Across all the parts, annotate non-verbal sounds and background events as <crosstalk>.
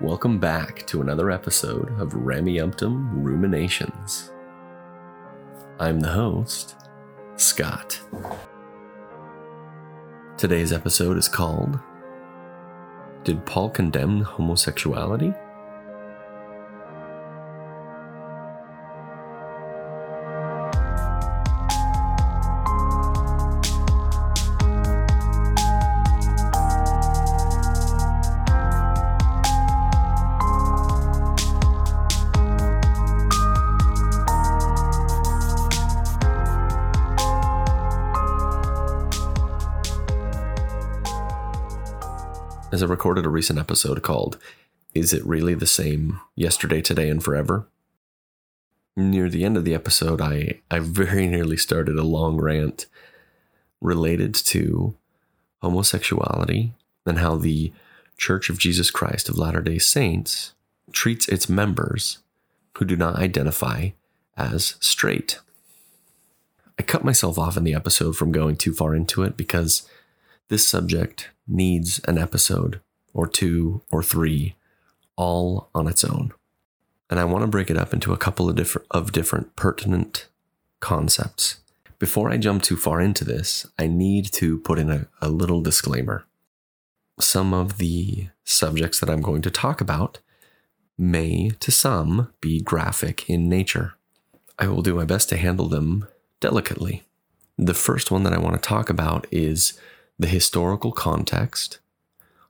Welcome back to another episode of Rameumptom Ruminations. I'm the host, Scott. Today's episode is called Did Paul Condemn Homosexuality? I recorded a recent episode called Is It Really the Same Yesterday, Today, and Forever? Near the end of the episode, I, I very <laughs> nearly started a long rant related to homosexuality and how the Church of Jesus Christ of Latter day Saints treats its members who do not identify as straight. I cut myself off in the episode from going too far into it because this subject needs an episode or two or three all on its own. And I want to break it up into a couple of different of different pertinent concepts. Before I jump too far into this, I need to put in a, a little disclaimer. Some of the subjects that I'm going to talk about may, to some, be graphic in nature. I will do my best to handle them delicately. The first one that I want to talk about is the historical context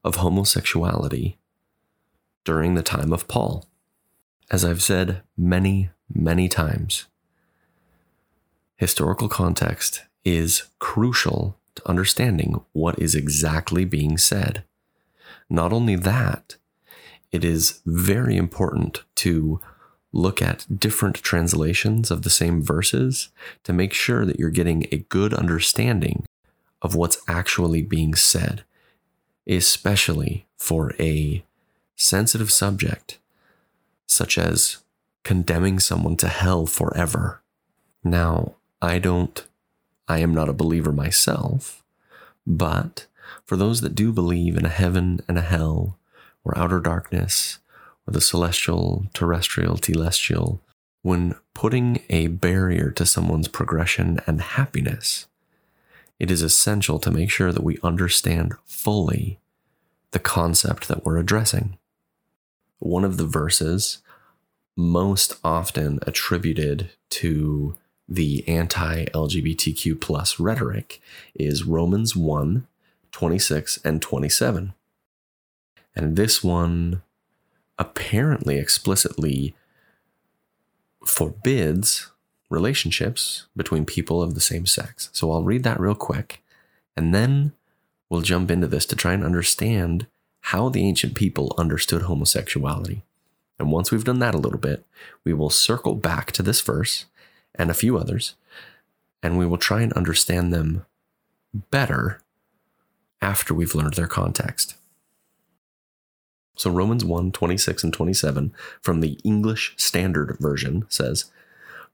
of homosexuality during the time of Paul. As I've said many, many times, historical context is crucial to understanding what is exactly being said. Not only that, it is very important to look at different translations of the same verses to make sure that you're getting a good understanding of what's actually being said, especially for a sensitive subject such as condemning someone to hell forever. Now, I don't, I am not a believer myself, but for those that do believe in a heaven and a hell, or outer darkness, or the celestial, terrestrial, telestial, when putting a barrier to someone's progression and happiness, it is essential to make sure that we understand fully the concept that we're addressing. One of the verses most often attributed to the anti LGBTQ rhetoric is Romans 1 26 and 27. And this one apparently explicitly forbids relationships between people of the same sex. So I'll read that real quick and then we'll jump into this to try and understand how the ancient people understood homosexuality. And once we've done that a little bit, we will circle back to this verse and a few others, and we will try and understand them better after we've learned their context. So Romans 1 26 and 27 from the English Standard Version says,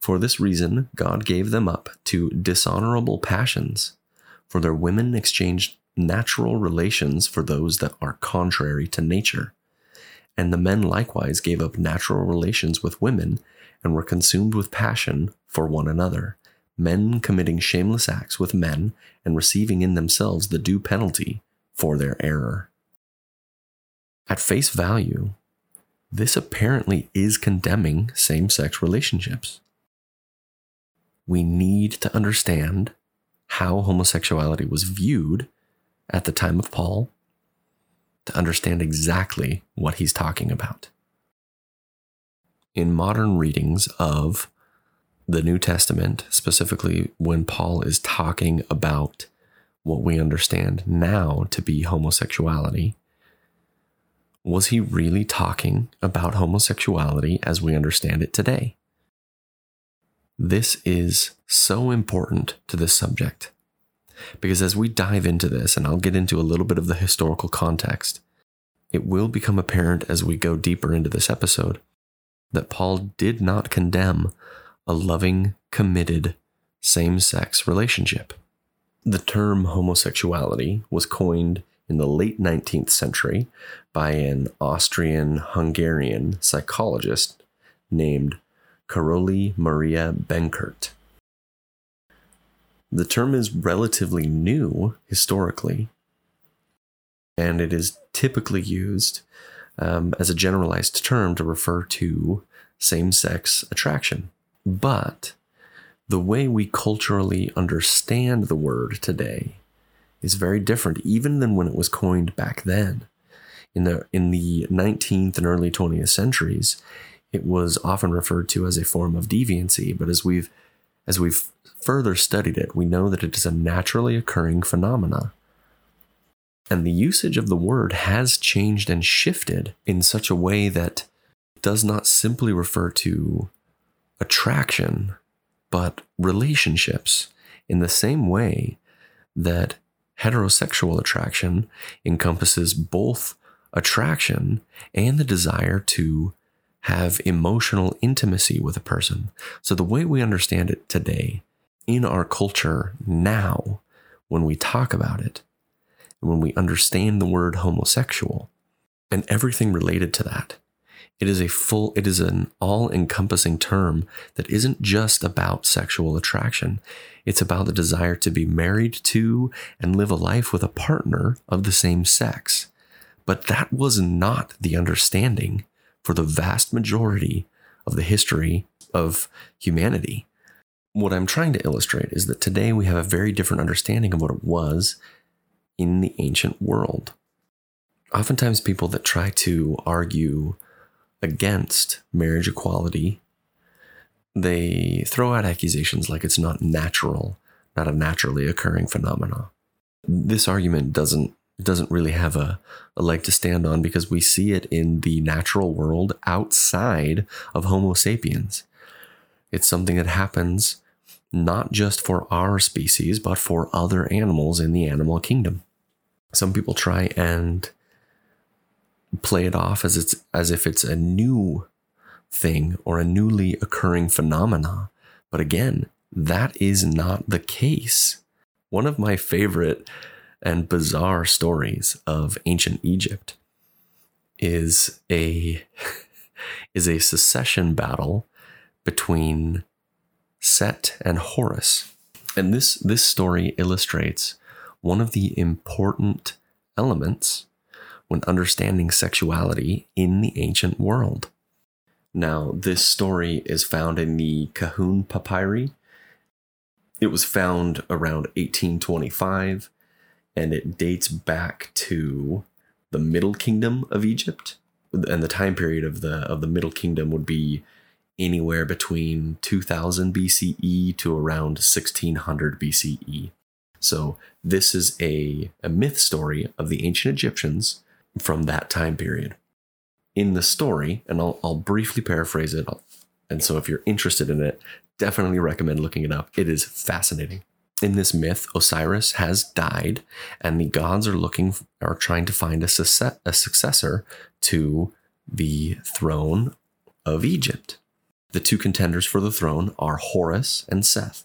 for this reason, God gave them up to dishonorable passions, for their women exchanged natural relations for those that are contrary to nature. And the men likewise gave up natural relations with women and were consumed with passion for one another, men committing shameless acts with men and receiving in themselves the due penalty for their error. At face value, this apparently is condemning same sex relationships we need to understand how homosexuality was viewed at the time of Paul to understand exactly what he's talking about. In modern readings of the New Testament, specifically when Paul is talking about what we understand now to be homosexuality, was he really talking about homosexuality as we understand it today? This is so important to this subject because as we dive into this, and I'll get into a little bit of the historical context, it will become apparent as we go deeper into this episode that Paul did not condemn a loving, committed, same sex relationship. The term homosexuality was coined in the late 19th century by an Austrian Hungarian psychologist named Karoli Maria Benkert. The term is relatively new historically, and it is typically used um, as a generalized term to refer to same sex attraction. But the way we culturally understand the word today is very different, even than when it was coined back then. In the in the 19th and early 20th centuries, it was often referred to as a form of deviancy. But as we've as we've further studied it, we know that it is a naturally occurring phenomena. And the usage of the word has changed and shifted in such a way that it does not simply refer to attraction but relationships in the same way that heterosexual attraction encompasses both attraction and the desire to have emotional intimacy with a person. So, the way we understand it today in our culture now, when we talk about it, when we understand the word homosexual and everything related to that, it is a full, it is an all encompassing term that isn't just about sexual attraction. It's about the desire to be married to and live a life with a partner of the same sex. But that was not the understanding for the vast majority of the history of humanity. What I'm trying to illustrate is that today we have a very different understanding of what it was in the ancient world. Oftentimes, people that try to argue against marriage equality, they throw out accusations like it's not natural, not a naturally occurring phenomenon. This argument doesn't doesn't really have a, a leg to stand on because we see it in the natural world outside of Homo sapiens. It's something that happens not just for our species, but for other animals in the animal kingdom. Some people try and play it off as it's as if it's a new thing or a newly occurring phenomena. But again, that is not the case. One of my favorite and bizarre stories of ancient Egypt is a <laughs> is a secession battle between Set and Horus. And this this story illustrates one of the important elements when understanding sexuality in the ancient world. Now, this story is found in the Kahun Papyri. It was found around 1825 and it dates back to the Middle Kingdom of Egypt. And the time period of the of the Middle Kingdom would be anywhere between 2000 BCE to around 1600 BCE. So, this is a, a myth story of the ancient Egyptians from that time period. In the story, and I'll, I'll briefly paraphrase it, and so if you're interested in it, definitely recommend looking it up. It is fascinating. In this myth, Osiris has died, and the gods are looking, are trying to find a, success, a successor to the throne of Egypt. The two contenders for the throne are Horus and Seth.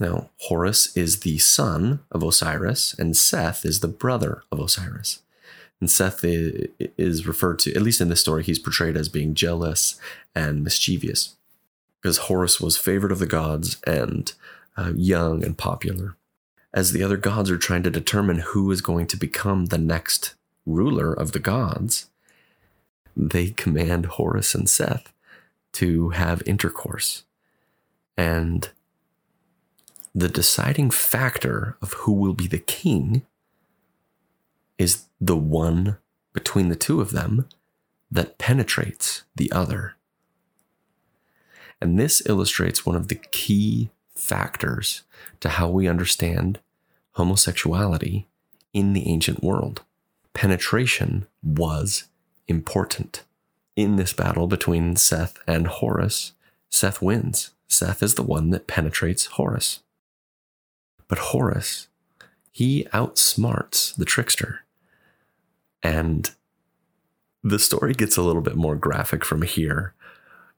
Now, Horus is the son of Osiris, and Seth is the brother of Osiris. And Seth is referred to, at least in this story, he's portrayed as being jealous and mischievous because Horus was favored of the gods and uh, young and popular. As the other gods are trying to determine who is going to become the next ruler of the gods, they command Horus and Seth to have intercourse. And the deciding factor of who will be the king is the one between the two of them that penetrates the other. And this illustrates one of the key factors to how we understand homosexuality in the ancient world. Penetration was important. In this battle between Seth and Horus, Seth wins. Seth is the one that penetrates Horus. But Horus, he outsmarts the trickster. And the story gets a little bit more graphic from here.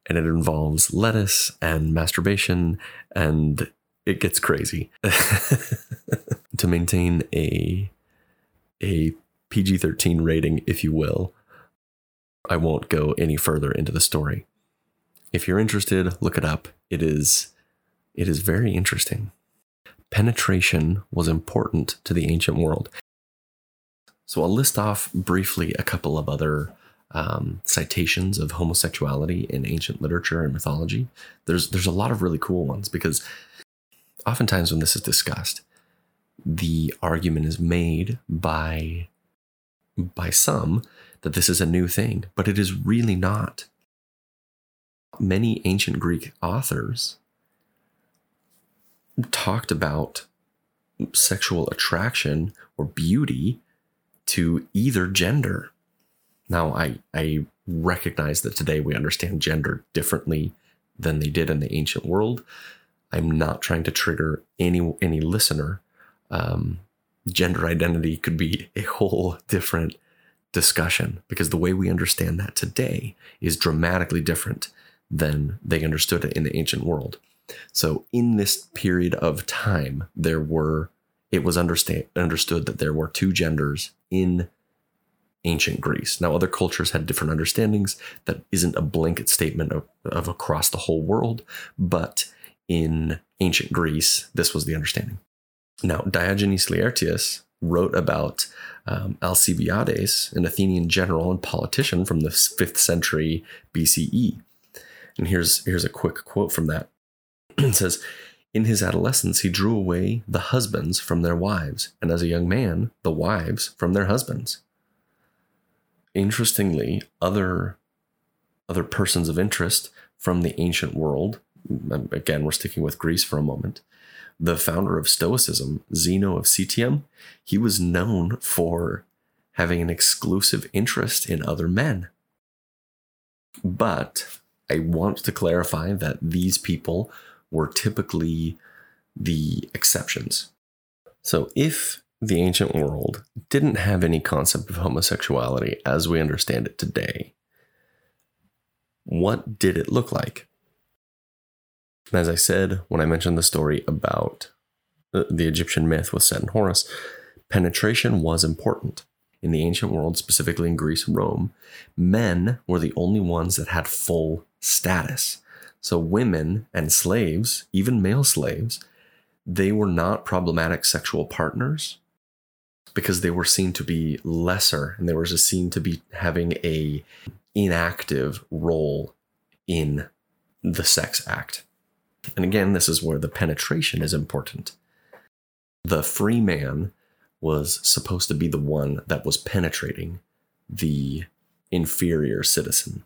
And it involves lettuce and masturbation, and it gets crazy. <laughs> to maintain a a PG 13 rating, if you will. I won't go any further into the story. If you're interested, look it up. It is it is very interesting. Penetration was important to the ancient world. So I'll list off briefly a couple of other um, citations of homosexuality in ancient literature and mythology. There's there's a lot of really cool ones because oftentimes when this is discussed, the argument is made by by some that this is a new thing, but it is really not. Many ancient Greek authors talked about sexual attraction or beauty to either gender. Now, I, I recognize that today we understand gender differently than they did in the ancient world. I'm not trying to trigger any any listener um, gender identity could be a whole different discussion because the way we understand that today is dramatically different than they understood it in the ancient world. So in this period of time, there were it was understand, understood that there were two genders in ancient Greece. Now, other cultures had different understandings. That isn't a blanket statement of, of across the whole world, but in ancient Greece, this was the understanding. Now, Diogenes Laertius wrote about um, Alcibiades, an Athenian general and politician from the 5th century BCE. And here's, here's a quick quote from that. <clears throat> it says, In his adolescence, he drew away the husbands from their wives, and as a young man, the wives from their husbands. Interestingly, other, other persons of interest from the ancient world, um, again, we're sticking with Greece for a moment, the founder of Stoicism, Zeno of Citium, he was known for having an exclusive interest in other men. But I want to clarify that these people were typically the exceptions. So if the ancient world didn't have any concept of homosexuality as we understand it today, what did it look like? And as I said when I mentioned the story about uh, the Egyptian myth with Set and Horus, penetration was important. In the ancient world, specifically in Greece and Rome, men were the only ones that had full status. So women and slaves, even male slaves, they were not problematic sexual partners because they were seen to be lesser and they were just seen to be having a inactive role in the sex act. And again, this is where the penetration is important. The free man was supposed to be the one that was penetrating the inferior citizen.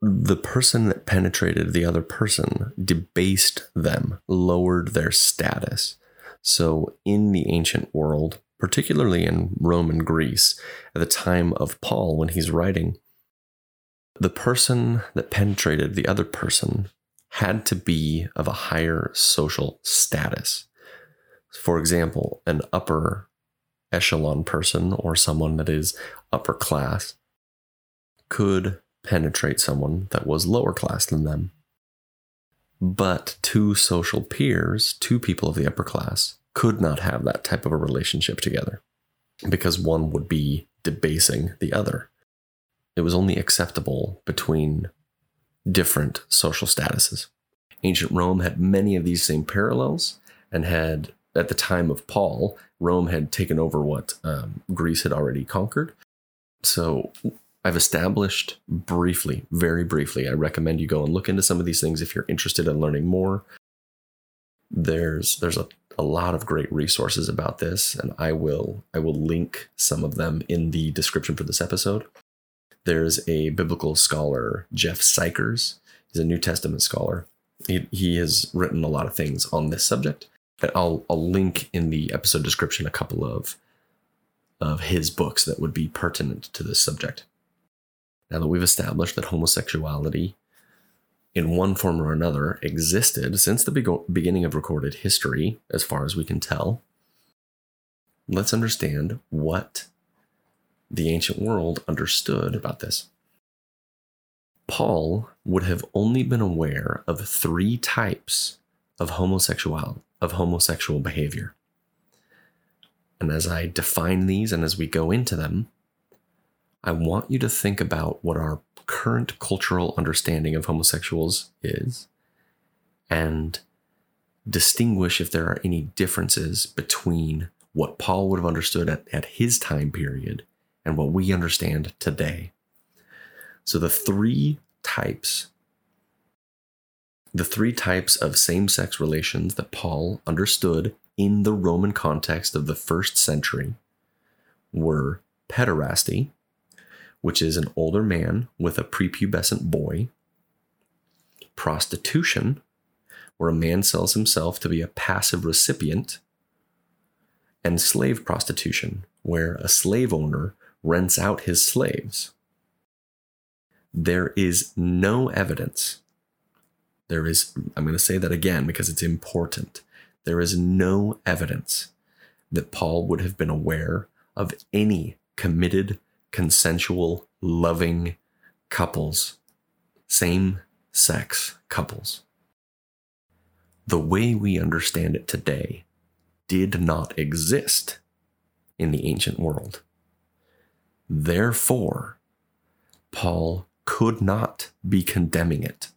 The person that penetrated the other person debased them, lowered their status. So, in the ancient world, particularly in Rome and Greece, at the time of Paul when he's writing, the person that penetrated the other person had to be of a higher social status. For example, an upper echelon person or someone that is upper class could penetrate someone that was lower class than them. But two social peers, two people of the upper class, could not have that type of a relationship together because one would be debasing the other. It was only acceptable between different social statuses. Ancient Rome had many of these same parallels and had, at the time of Paul, Rome had taken over what um, Greece had already conquered. So I've established briefly, very briefly, I recommend you go and look into some of these things if you're interested in learning more. There's there's a, a lot of great resources about this, and I will I will link some of them in the description for this episode. There's a biblical scholar, Jeff Sykers. He's a New Testament scholar. He, he has written a lot of things on this subject. And I'll, I'll link in the episode description a couple of, of his books that would be pertinent to this subject. Now that we've established that homosexuality in one form or another existed since the be- beginning of recorded history, as far as we can tell, let's understand what the ancient world understood about this. Paul would have only been aware of three types of homosexual of homosexual behavior. And as I define these and as we go into them, I want you to think about what our current cultural understanding of homosexuals is and distinguish if there are any differences between what Paul would have understood at, at his time period and what we understand today. So the three types the three types of same-sex relations that Paul understood in the Roman context of the first century were pederasty, which is an older man with a prepubescent boy, prostitution, where a man sells himself to be a passive recipient, and slave prostitution, where a slave owner rents out his slaves. There is no evidence. There is, I'm going to say that again because it's important. There is no evidence that Paul would have been aware of any committed, consensual, loving couples, same sex couples the way we understand it today did not exist in the ancient world. Therefore, Paul could not be condemning it.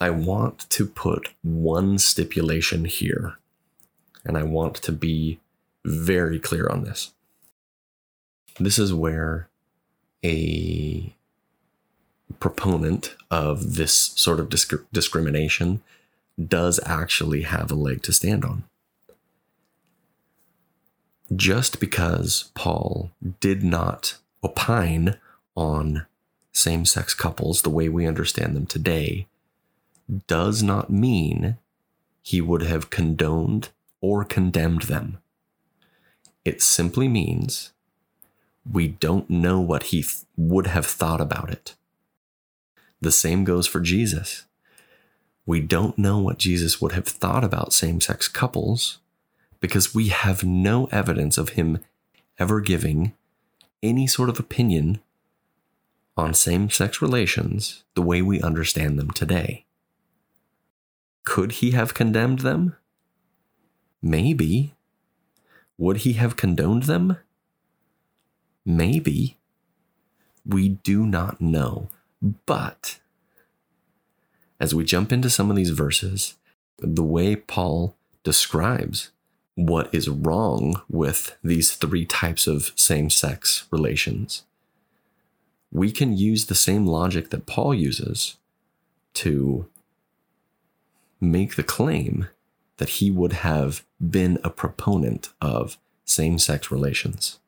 I want to put one stipulation here, and I want to be very clear on this. This is where a proponent of this sort of disc- discrimination does actually have a leg to stand on. Just because Paul did not opine on same sex couples the way we understand them today does not mean he would have condoned or condemned them. It simply means we don't know what he th- would have thought about it. The same goes for Jesus. We don't know what Jesus would have thought about same sex couples because we have no evidence of him ever giving any sort of opinion on same sex relations the way we understand them today. Could he have condemned them? Maybe. Would he have condoned them? Maybe. We do not know. But as we jump into some of these verses, the way Paul describes what is wrong with these three types of same sex relations, we can use the same logic that Paul uses to make the claim that he would have been a proponent of same sex relations.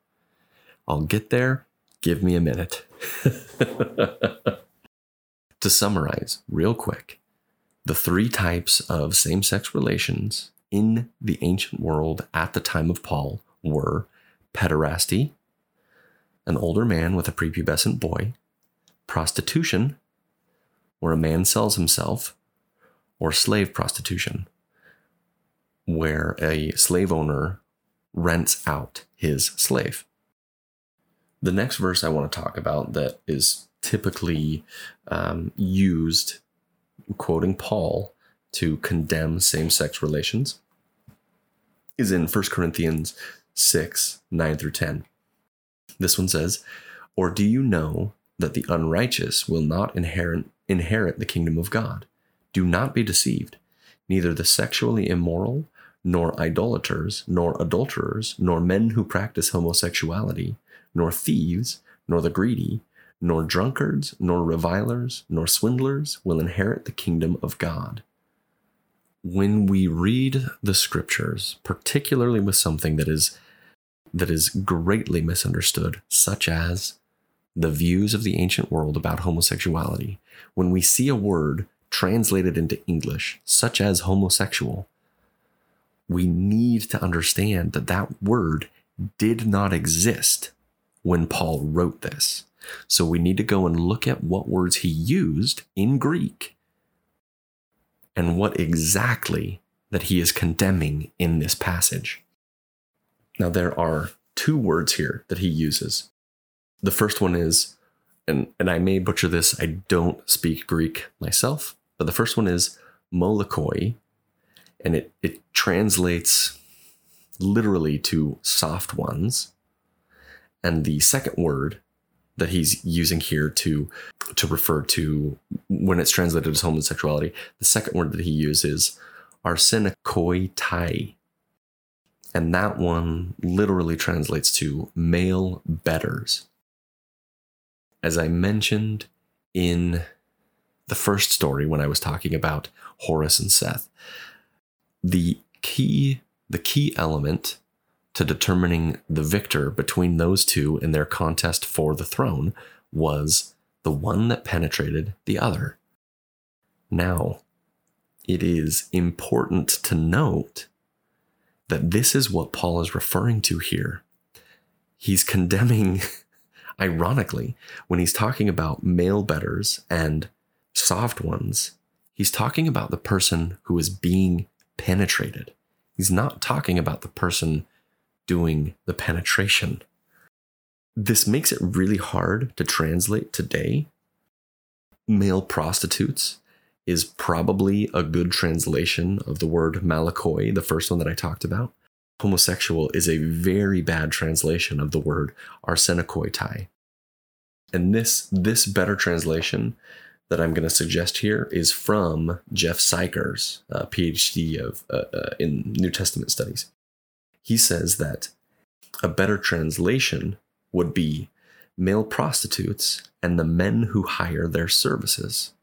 I'll get there. Give me a minute. <laughs> To summarize, real quick, the three types of same sex relations in the ancient world at the time of Paul were pederasty, an older man with a prepubescent boy, prostitution, where a man sells himself, or slave prostitution, where a slave owner rents out his slave. The next verse I want to talk about that is typically um, used, quoting Paul, to condemn same sex relations is in 1 Corinthians 6 9 through 10. This one says, Or do you know that the unrighteous will not inherit, inherit the kingdom of God? Do not be deceived. Neither the sexually immoral, nor idolaters, nor adulterers, nor men who practice homosexuality, nor thieves, nor the greedy, nor drunkards, nor revilers, nor swindlers will inherit the kingdom of God. When we read the scriptures, particularly with something that is that is greatly misunderstood, such as the views of the ancient world about homosexuality, when we see a word translated into English, such as homosexual, we need to understand that that word did not exist when Paul wrote this. So we need to go and look at what words he used in Greek and what exactly that he is condemning in this passage. Now, there are two words here that he uses. The first one is, and, and I may butcher this, I don't speak Greek myself, but the first one is malakoi, and it, it translates literally to soft ones. And the second word that he's using here to to refer to when it's translated as homosexuality, the second word that he uses arsenokoitai. And that one literally translates to male bedders. As I mentioned in the first story when I was talking about Horus and Seth, the key the key element to determining the victor between those two in their contest for the throne was the one that penetrated the other. Now, it is important to note that this is what Paul is referring to here. He's condemning, <laughs> ironically, when he's talking about male bedders and soft ones, he's talking about the person who is being penetrated. He's not talking about the person doing the penetration. This makes it really hard to translate today. Male prostitutes is probably a good translation of the word malakoi, the first one that I talked about. Homosexual is a very bad translation of the word arsenokoitai. And this, this better translation that I'm going to suggest here is from Jeff Sykers, a PhD of uh, uh, in New Testament studies. He says that a better translation would be male prostitutes and the men who hire their services.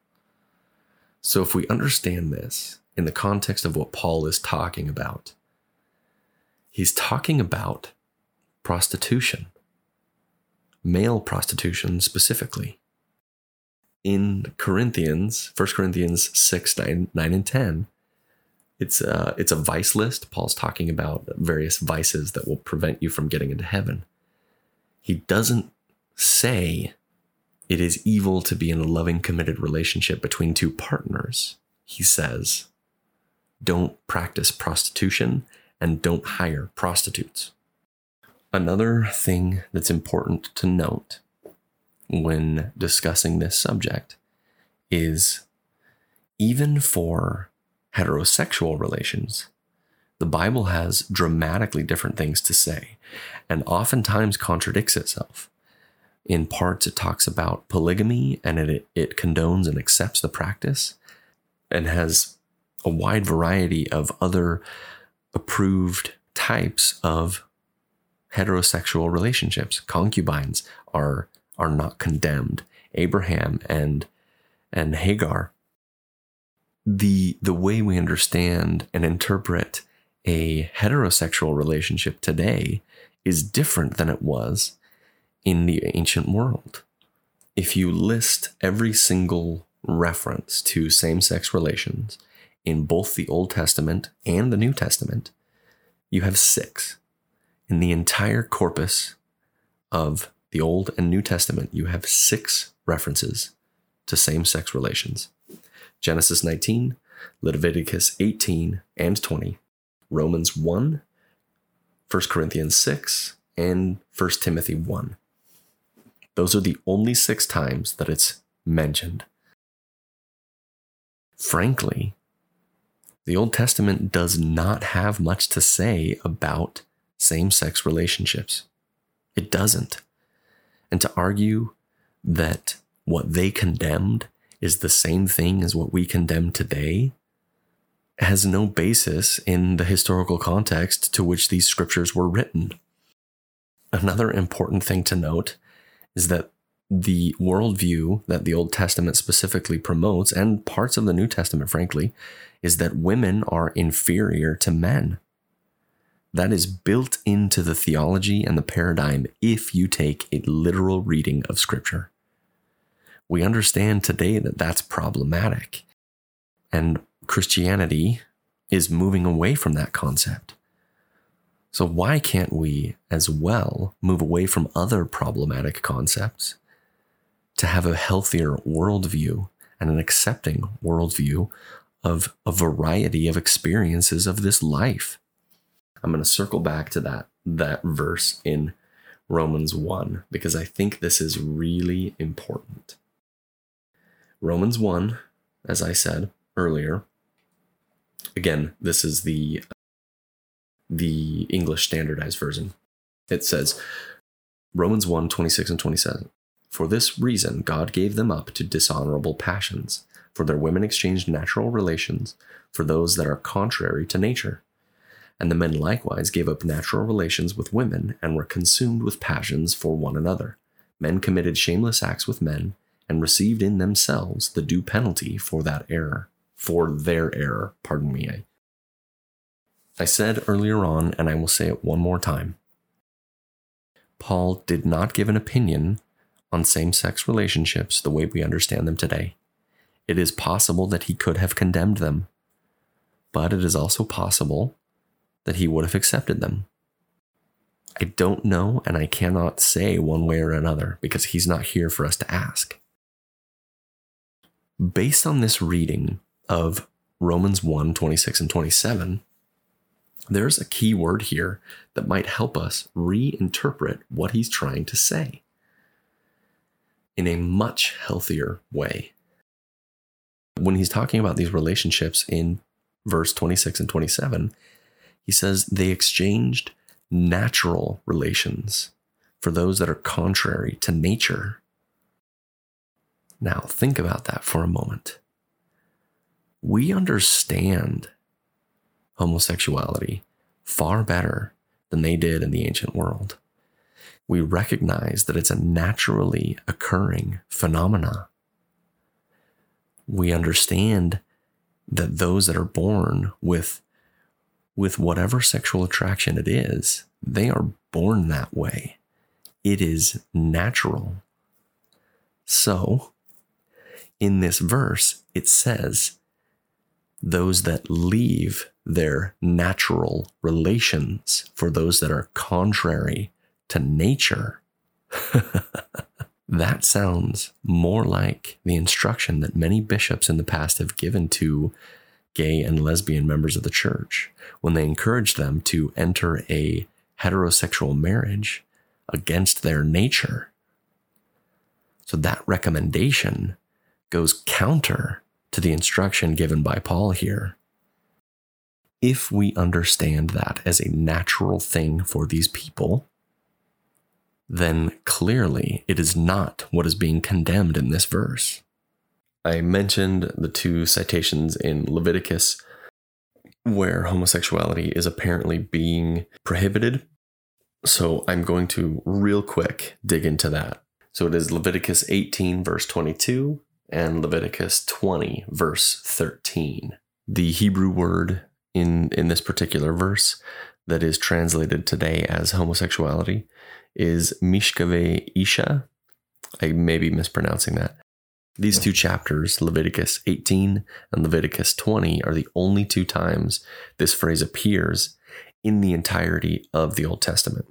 So if we understand this in the context of what Paul is talking about, he's talking about prostitution, male prostitution specifically in Corinthians, 1 Corinthians 6, 9, 9 and 10, it's a, it's a vice list. Paul's talking about various vices that will prevent you from getting into heaven. He doesn't say it is evil to be in a loving, committed relationship between two partners. He says, don't practice prostitution and don't hire prostitutes. Another thing that's important to note when discussing this subject is even for heterosexual relations, the Bible has dramatically different things to say and oftentimes contradicts itself. In parts, it talks about polygamy and it, it condones and accepts the practice and has a wide variety of other approved types of heterosexual relationships. Concubines are are not condemned. Abraham and and Hagar. The the way we understand and interpret a heterosexual relationship today is different than it was in the ancient world. If you list every single reference to same sex relations in both the Old Testament and the New Testament, you have six. In the entire corpus of the Old and New Testament, you have six references to same sex relations Genesis 19, Leviticus 18 and 20, Romans 1, 1 Corinthians 6, and 1 Timothy 1. Those are the only six times that it's mentioned. Frankly, the Old Testament does not have much to say about same sex relationships. It doesn't and to argue that what they condemned is the same thing as what we condemn today has no basis in the historical context to which these scriptures were written. Another important thing to note is that the worldview that the Old Testament specifically promotes, and parts of the New Testament, frankly, is that women are inferior to men. That is built into the theology and the paradigm if you take a literal reading of Scripture. We understand today that that's problematic. And Christianity is moving away from that concept. So, why can't we as well move away from other problematic concepts to have a healthier worldview and an accepting worldview of a variety of experiences of this life? I'm going to circle back to that that verse in Romans 1 because I think this is really important. Romans 1, as I said earlier, again, this is the the English Standardized Version. It says, Romans 1 26 and 27. For this reason, God gave them up to dishonorable passions, for their women exchanged natural relations for those that are contrary to nature. And the men likewise gave up natural relations with women and were consumed with passions for one another. Men committed shameless acts with men and received in themselves the due penalty for that error, for their error, pardon me. I, said earlier on, and I will say it one more time Paul did not give an opinion on same sex relationships the way we understand them today. It is possible that he could have condemned them, but it is also possible that he would have accepted them. I don't know, and I cannot say one way or another because he's not here for us to ask. Based on this reading of Romans 1 26 and 27, there's a key word here that might help us reinterpret what he's trying to say in a much healthier way. When he's talking about these relationships in verse 26 and 27, he says they exchanged natural relations for those that are contrary to nature. Now, think about that for a moment. We understand homosexuality far better than they did in the ancient world. We recognize that it's a naturally occurring phenomena. We understand that those that are born with with whatever sexual attraction it is, they are born that way. It is natural. So, in this verse, it says, those that leave their natural relations for those that are contrary to nature. <laughs> that sounds more like the instruction that many bishops in the past have given to gay and lesbian members of the church when they encouraged them to enter a heterosexual marriage against their nature. So that recommendation goes counter to the instruction given by Paul here. If we understand that as a natural thing for these people, then clearly it is not what is being condemned in this verse. I mentioned the two citations in Leviticus where homosexuality is apparently being prohibited. So I'm going to real quick dig into that. So it is Leviticus 18, verse 22, and Leviticus 20, verse 13. The Hebrew word in, in this particular verse that is translated today as homosexuality is Mishkave Isha. I may be mispronouncing that. These two chapters, Leviticus 18 and Leviticus 20, are the only two times this phrase appears in the entirety of the Old Testament.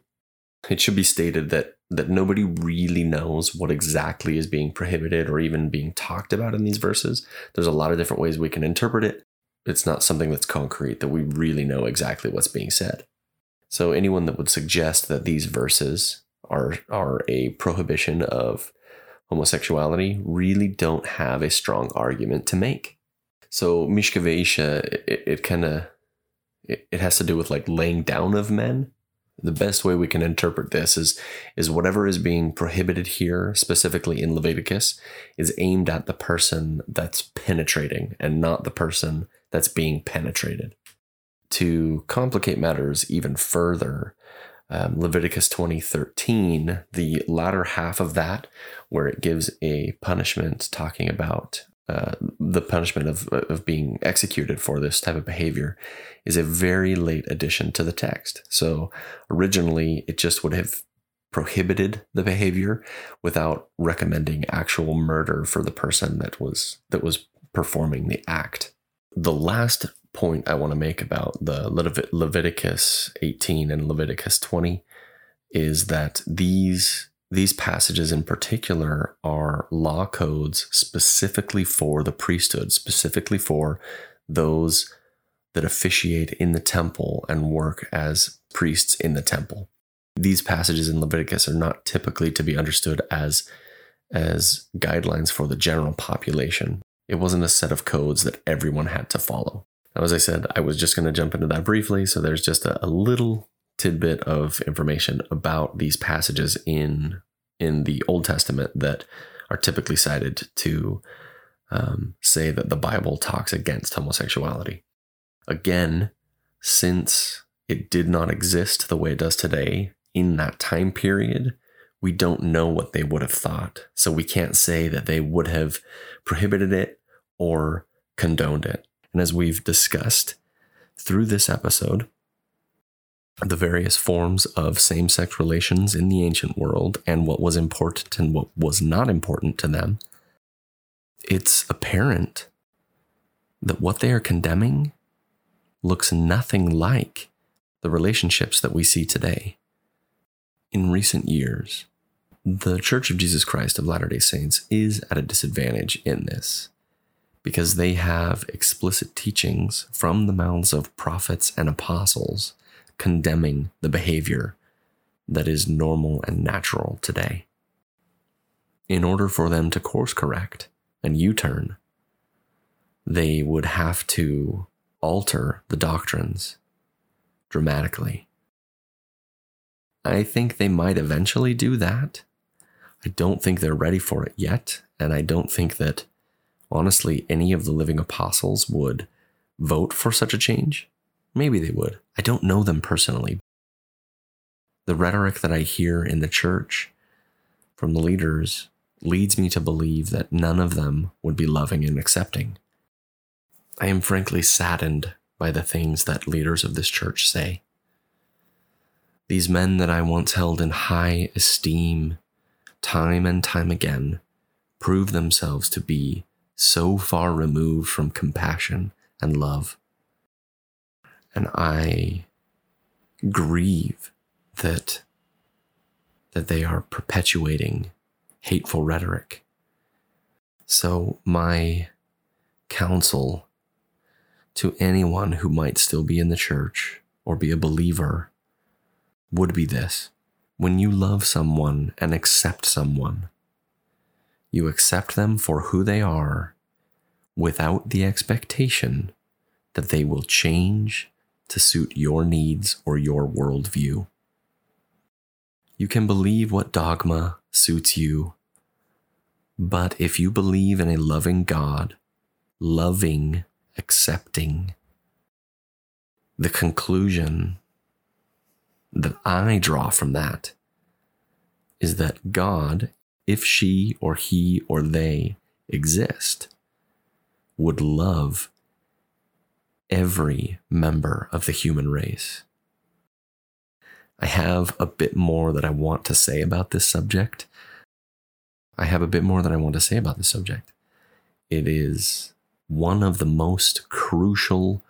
It should be stated that, that nobody really knows what exactly is being prohibited or even being talked about in these verses. There's a lot of different ways we can interpret it. It's not something that's concrete that we really know exactly what's being said. So, anyone that would suggest that these verses are, are a prohibition of homosexuality really don't have a strong argument to make. So Mishkaveisha, it, it kind of it, it has to do with like laying down of men. The best way we can interpret this is is whatever is being prohibited here, specifically in Leviticus, is aimed at the person that's penetrating and not the person that's being penetrated. To complicate matters even further, um, Leviticus 20:13, the latter half of that, where it gives a punishment talking about uh, the punishment of, of being executed for this type of behavior, is a very late addition to the text. So originally, it just would have prohibited the behavior without recommending actual murder for the person that was that was performing the act. The last point I want to make about the Levit- Leviticus 18 and Leviticus 20 is that these these passages in particular are law codes specifically for the priesthood, specifically for those that officiate in the temple and work as priests in the temple. These passages in Leviticus are not typically to be understood as as guidelines for the general population. It wasn't a set of codes that everyone had to follow. Now, as I said, I was just going to jump into that briefly. So there's just a, a little tidbit of information about these passages in in the Old Testament that are typically cited to um, say that the Bible talks against homosexuality. Again, since it did not exist the way it does today in that time period, we don't know what they would have thought. So we can't say that they would have prohibited it or condoned it. And as we've discussed through this episode, the various forms of same sex relations in the ancient world and what was important and what was not important to them, it's apparent that what they are condemning looks nothing like the relationships that we see today. In recent years, the Church of Jesus Christ of Latter day Saints is at a disadvantage in this because they have explicit teachings from the mouths of prophets and apostles condemning the behavior that is normal and natural today. In order for them to course correct and U turn, they would have to alter the doctrines dramatically. I think they might eventually do that. I don't think they're ready for it yet. And I don't think that, honestly, any of the living apostles would vote for such a change. Maybe they would. I don't know them personally. The rhetoric that I hear in the church from the leaders leads me to believe that none of them would be loving and accepting. I am frankly saddened by the things that leaders of this church say. These men that I once held in high esteem, time and time again, prove themselves to be so far removed from compassion and love. And I grieve that, that they are perpetuating hateful rhetoric. So, my counsel to anyone who might still be in the church or be a believer would be this when you love someone and accept someone, you accept them for who they are without the expectation that they will change to suit your needs or your worldview. You can believe what dogma suits you, but if you believe in a loving God, loving accepting. The conclusion that I draw from that is that God, if she or he or they exist, would love every member of the human race. I have a bit more that I want to say about this subject. I have a bit more that I want to say about this subject. It is one of the most crucial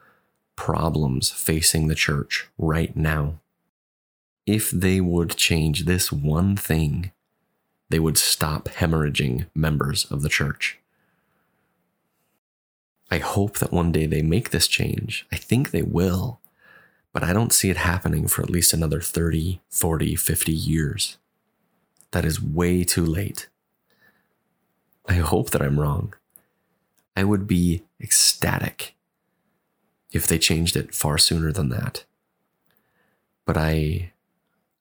problems facing the church right now. If they would change this one thing, they would stop hemorrhaging members of the church. I hope that one day they make this change. I think they will, but I don't see it happening for at least another 30, 40, 50 years. That is way too late. I hope that I'm wrong. I would be ecstatic if they changed it far sooner than that. But I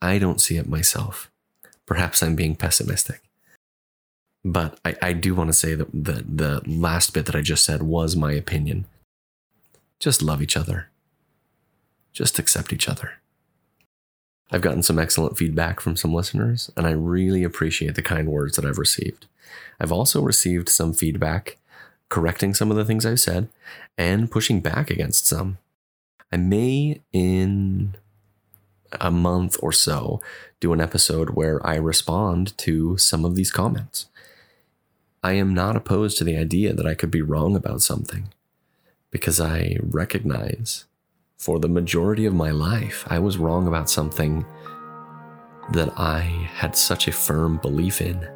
I don't see it myself. Perhaps I'm being pessimistic. But I, I do want to say that the, the last bit that I just said was my opinion. Just love each other. Just accept each other. I've gotten some excellent feedback from some listeners, and I really appreciate the kind words that I've received. I've also received some feedback correcting some of the things I've said and pushing back against some. I may, in a month or so, do an episode where I respond to some of these comments. I am not opposed to the idea that I could be wrong about something because I recognize for the majority of my life, I was wrong about something that I had such a firm belief in.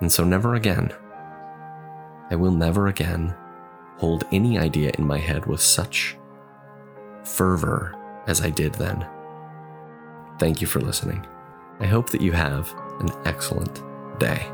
And so, never again I will never again hold any idea in my head with such fervor as I did then. Thank you for listening. I hope that you have an excellent day.